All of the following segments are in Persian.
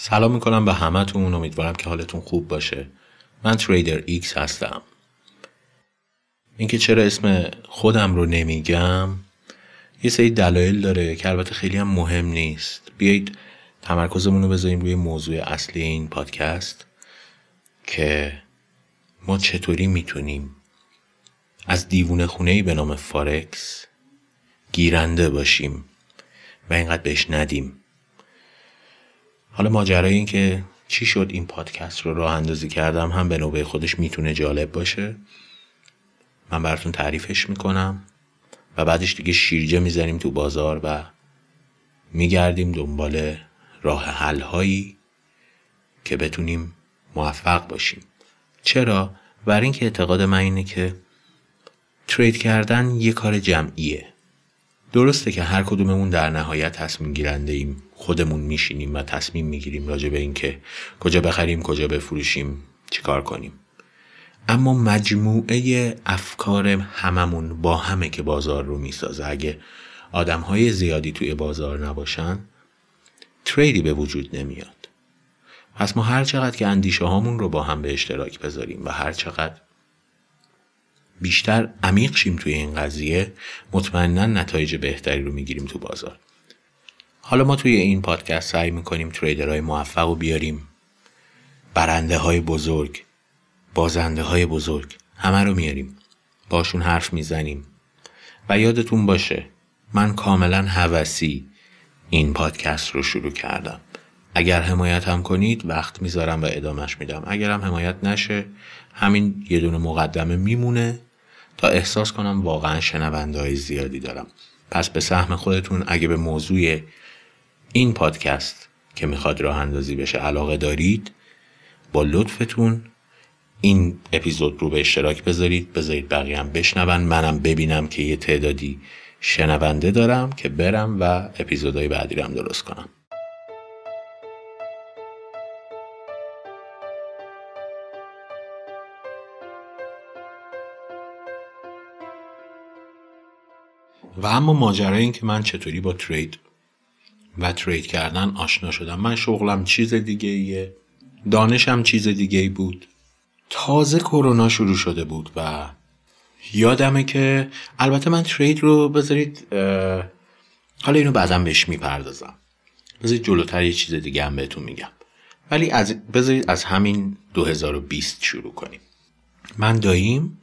سلام می‌کنم به همتون. امیدوارم که حالتون خوب باشه. من Trader X هستم. اینکه چرا اسم خودم رو نمیگم یه سری دلایل داره که البته خیلی هم مهم نیست. بیایید تمرکزمون رو بذاریم روی موضوع اصلی این پادکست که ما چطوری می‌تونیم از دیوونه خونه ای به نام فارکس گیرنده باشیم و اینقدر بهش ندیم. حالا ماجرای این که چی شد این پادکست رو راه اندازی کردم هم به نوبه خودش می‌تونه جالب باشه. من براتون تعریفش می‌کنم و بعدش دیگه شیرجه می‌زنیم تو بازار و میگردیم دنبال راه حل هایی که بتونیم موفق باشیم. چرا؟ برای اینکه اعتقاد من اینه که ترید کردن یه کار جمعیه. درسته که هر کدوممون در نهایت تصمیم گیرنده ایم خودمون میشینیم و تصمیم می‌گیریم راجع به اینکه کجا بخریم کجا بفروشیم چیکار کنیم. اما مجموعه افکار هممون با همه که بازار رو می‌سازه. اگه آدم های زیادی توی بازار نباشن تریدی به وجود نمیاد. پس ما هر چقدر که اندیشه هامون رو با هم به اشتراک بذاریم و هر چقدر بیشتر عمیق شیم توی این قضیه. مطمئنا نتایج بهتری رو می‌گیریم تو بازار. حالا ما توی این پادکست سعی می‌کنیم تریدرهای موفق رو بیاریم. برنده های بزرگ بازنده های بزرگ همه رو میاریم. باشون حرف می‌زنیم. و یادتون باشه من کاملا هوسی این پادکست رو شروع کردم. اگر حمایت هم کنید وقت می‌ذارم و ادامش میدم. اگر هم حمایت نشه همین یه دونه مقدمه میمونه. تا احساس کنم واقعا شنونده های زیادی دارم. پس به سهم خودتون اگه به موضوع این پادکست که می‌خواد راه اندازی بشه علاقه دارید با لطفتون این اپیزود رو به اشتراک بذارید بذارید بقیه هم بشنون. منم ببینم که یه تعدادی شنونده دارم که برم و اپیزودهای بعدی رو هم درست کنم. و اما ماجرای این که من چطوری با ترید و ترید کردن آشنا شدم. من شغلم چیز دیگه ایه. دانشم چیز دیگه ای بود. تازه کرونا شروع شده بود و یادمه که البته من ترید رو بذارید حالا اینو بعدم بهش می‌پردازم. بذارید جلوتر یه چیز دیگه هم بهتون میگم. ولی از بذارید از همین 2020 شروع کنیم. من داییم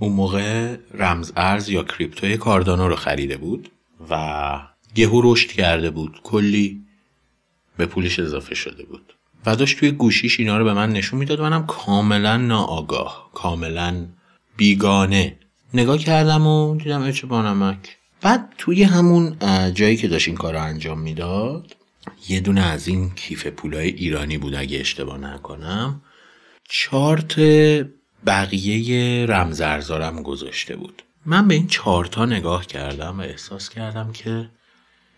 اون موقع رمز ارز یا کریپتوی کاردانو رو خریده بود و یهو رشد کرده بود. کلی به پولش اضافه شده بود. و داشت توی گوشیش اینا رو به من نشون می‌داد منم کاملا ناآگاه کاملا بیگانه نگاه کردم و دیدم اچه بانمک. بعد توی همون جایی که داشت این کار رو انجام می‌داد یه دونه از این کیف پولای ایرانی بود اگه اشتباه نکنم. چارت بقیه رمزارزارم گذاشته بود. من به این چارتا نگاه کردم و احساس کردم که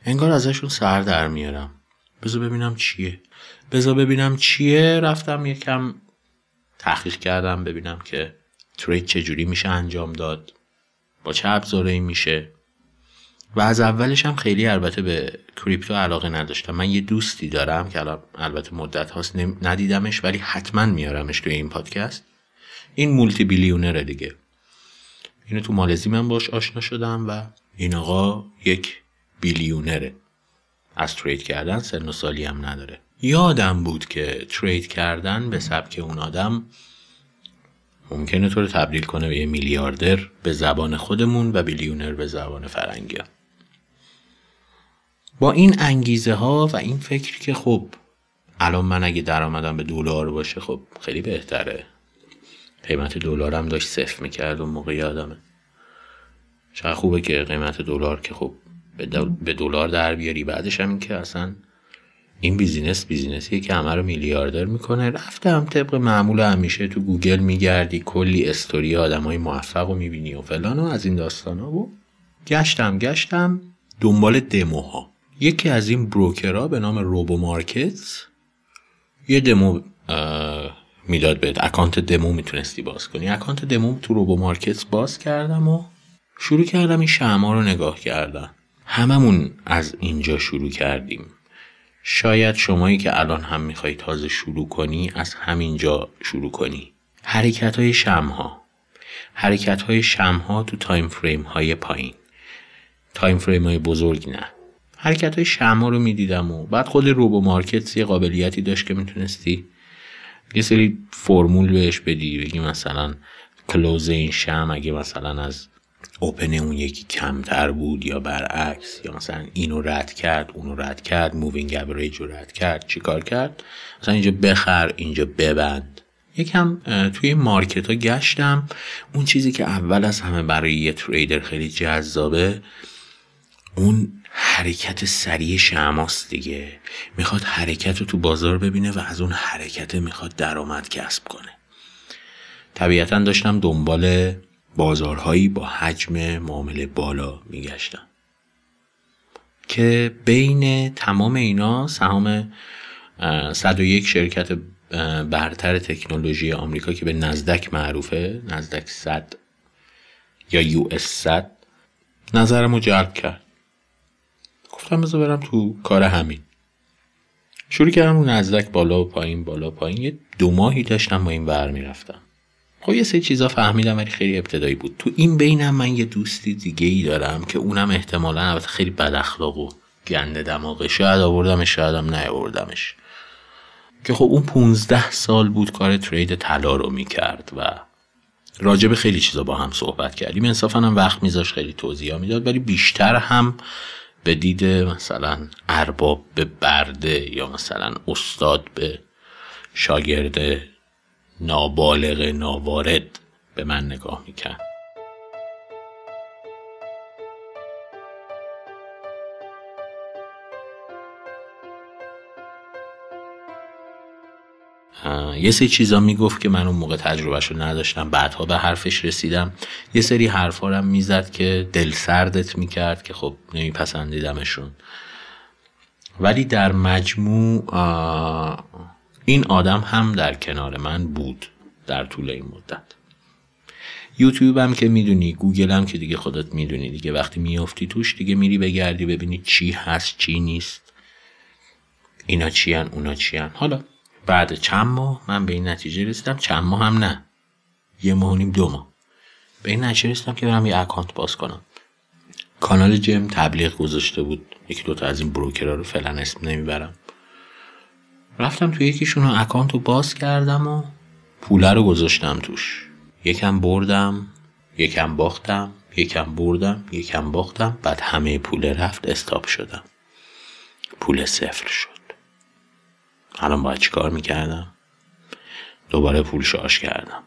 انگار ازشون سر در میارم. بذار ببینم چیه. بذار ببینم چیه. رفتم یکم تحقیق کردم ببینم که ترید چجوری میشه انجام داد. با چه ابزارهایی میشه. و از اولش هم خیلی البته به کریپتو علاقه نداشتم. من یه دوستی دارم که البته مدت هاست ندیدمش ولی حتما میارمش توی این پادکست. این مولتی بیلیونره دیگه. اینو تو مالزی من باش آشنا شدم و این آقا یک بیلیونره. از ترید کردن سن و سالی هم نداره. یادم بود که ترید کردن به سبک اون آدم ممکنه تو رو تبدیل کنه به یه میلیاردر به زبان خودمون و بیلیونر به زبان فرنگی با این انگیزه ها و این فکر که خب الان من اگه درآمدم به دلار باشه خب خیلی بهتره. قیمت دلارم داشت صفر می‌کرد اون موقع یادمه. چقدر خوبه که قیمت دلار که خب به دلار در بیاری. بعدش هم این که اصلا این business business یه که همه رو میلیاردر می‌کنه. رفتم طبق معمول همیشه تو گوگل میگردی. کلی استوری آدم های موفق رو می‌بینی و فلان و از این داستان ها. و گشتم گشتم دنبال دموها. یکی از این broker ها به نام RoboMarkets یه دمو می‌داد بهت. account demo می‌تونستی باز کنی. account demo تو RoboMarkets باز کردم و شروع کردم این شمع‌ها رو نگاه کردن. هممون از اینجا شروع کردیم. شاید شمایی که الان هم می‌خوای تازه شروع کنی از همینجا شروع کنی. حرکت های شمع‌ها حرکت های شمع‌ها تو time frame های پایین. time frame های بزرگ نه. حرکت های رو می‌دیدم و بعد خود RoboMarkets یه قابلیتی داشت که می‌تونستی یه سری فرمول بهش بدی بگی مثلا close این شمع اگه مثلا از open اون یکی کمتر بود یا برعکس یا مثلا اینو رد کرد اونو رد کرد moving average رو رد کرد چیکار کرد؟ مثلا اینجا بخر اینجا ببند. یکم توی مارکت ها گشتم. اون چیزی که اول از همه برای یه تریدر خیلی جذابه اون حرکت سریع شماست دیگه. می‌خواد حرکت رو تو بازار ببینه و از اون حرکت می‌خواد درآمد کسب کنه. طبیعتا داشتم دنبال بازارهایی با حجم معامله بالا میگشتم. که بین تمام اینا سهام 101 شرکت برتر تکنولوژی آمریکا که به نزدک معروفه نزدک 100 یا یو اس 100 نظرمو جلب کرد. گفتم بذار برم تو کار همین. شروع کردم رو نزدک بالا و پایین بالا و پایین. یه دو ماهی داشتم با این ور می‌رفتم. خب یه سه چیزا فهمیدم ولی خیلی ابتدایی بود. تو این بینم من یه دوستی دیگه ای دارم که اونم احتمالا البته خیلی بد اخلاق و گنده دماغه شاید آوردمش شاید هم نیاوردمش. که خب اون 15 سال بود کار ترید طلا رو می‌کرد و راجب خیلی چیزا با هم صحبت کردیم. انصافا هم وقت میذاش خیلی توضیح می‌داد ولی بیشتر هم به دید مثلا ارباب به برده یا مثلا استاد به شاگرد نابالغ ناوارد به من نگاه می‌کرد. یه سری چیزا می‌گفت که من اون موقع تجربهش رو نداشتم. بعدها به حرفش رسیدم. یه سری حرفا رو می‌زد که دل سردت می‌کرد که خب نمیپسندیدمشون. ولی در مجموع این آدم هم در کنار من بود در طول این مدت. یوتیوب هم که می‌دونی گوگل هم که دیگه خودت می‌دونی دیگه. وقتی میافتی توش دیگه میری بگردی ببینی چی هست چی نیست. اینا چی هن اونا چی هن. حالا بعد چند ماه من به این نتیجه رسیدم چند ماه هم نه. یه ماه نیم دو ماه. به این نتیجه رسیدم که برم یه اکانت باز کنم. کانال جم تبلیغ گذاشته بود. یکی دوتا از این بروکرها رو فعلا اسم نمی‌برم. رفتم تو یکیشون اکانت رو باز کردم و پوله رو گذاشتم توش. یکم بردم یکم باختم یکم بردم یکم باختم بعد همه پوله رفت استاپ شدم. پول صفر شد. الان باید چیکار می‌کردم؟ دوباره پول شارژ کردم.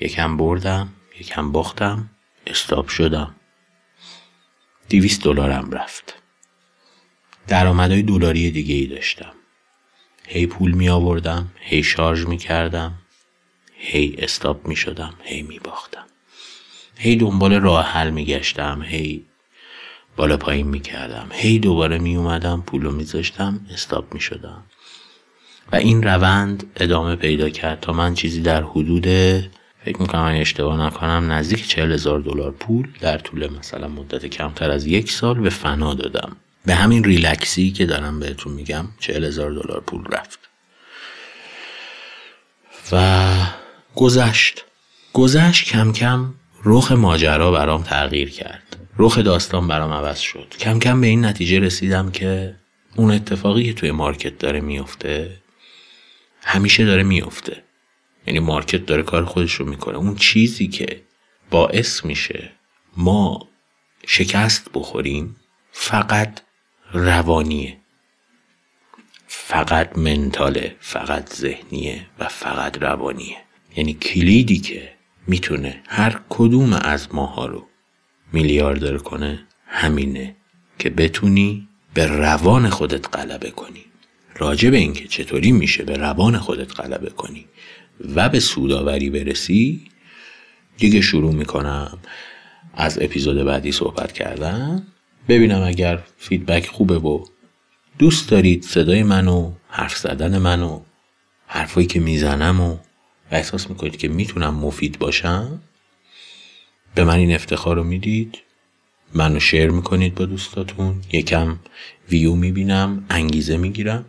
یکم بردم یکم باختم استاپ شدم. دیویست دلارم رفت. درآمدهای دلاری دیگه ای داشتم. هی پول می آوردم هی شارژ می کردم هی استاپ می شدم هی می باختم هی دنبال راه حل می گشتم هی بالا پایین می کردم هی دوباره می اومدم پول رو می زشتم استاپ می شدم و این روند ادامه پیدا کرد تا من چیزی در حدود فکر می‌کنم من اشتباه نکنم نزدیک چهل هزار دلار پول در طول مثلا مدت کمتر از یک سال به فنا دادم. به همین ریلکسی که دارم بهتون میگم چهل هزار دلار پول رفت. و گذشت. گذشت کم کم رخ ماجرا برام تغییر کرد. رخ داستان برام عوض شد. کم کم به این نتیجه رسیدم که اون اتفاقی که توی مارکت داره میفته همیشه داره میفته. یعنی مارکت داره کار خودش رو می‌کنه. اون چیزی که باعث میشه ما شکست بخوریم فقط روانیه. فقط منتاله فقط ذهنیه و فقط روانیه. یعنی کلیدی که می‌تونه هر کدوم از ماها رو میلیاردر کنه همینه که بتونی به روان خودت غلبه کنی. راجع به اینکه چطوری میشه به روان خودت غلبه کنی و به سوداوری برسی دیگه شروع می‌کنم. از اپیزود بعدی صحبت کردن. ببینم اگر فیدبک خوبه و دوست دارید صدای منو حرف زدن منو حرفایی که می‌زنم و احساس می‌کنید که می‌تونم مفید باشم به من این افتخار رو می‌دید؟ منو شیر می‌کنید با دوستاتون؟ یکم ویو می‌بینم انگیزه می‌گیرم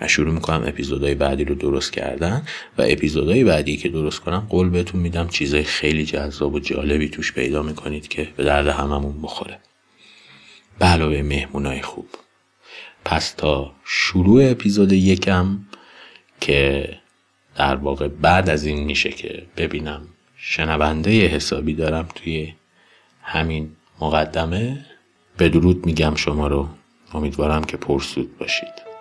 و شروع می‌کنم اپیزودهای بعدی رو درست کردن و اپیزودهای بعدی که درست کنم قول بهتون میدم چیزای خیلی جذاب و جالبی توش پیدا می‌کنید که به درد هممون بخوره. به علاوه مهمونای خوب. پس تا شروع اپیزود یکم که در واقع بعد از این میشه که ببینم شنونده حسابی دارم توی همین مقدمه. به درود میگم شما رو. امیدوارم که پرسود باشید.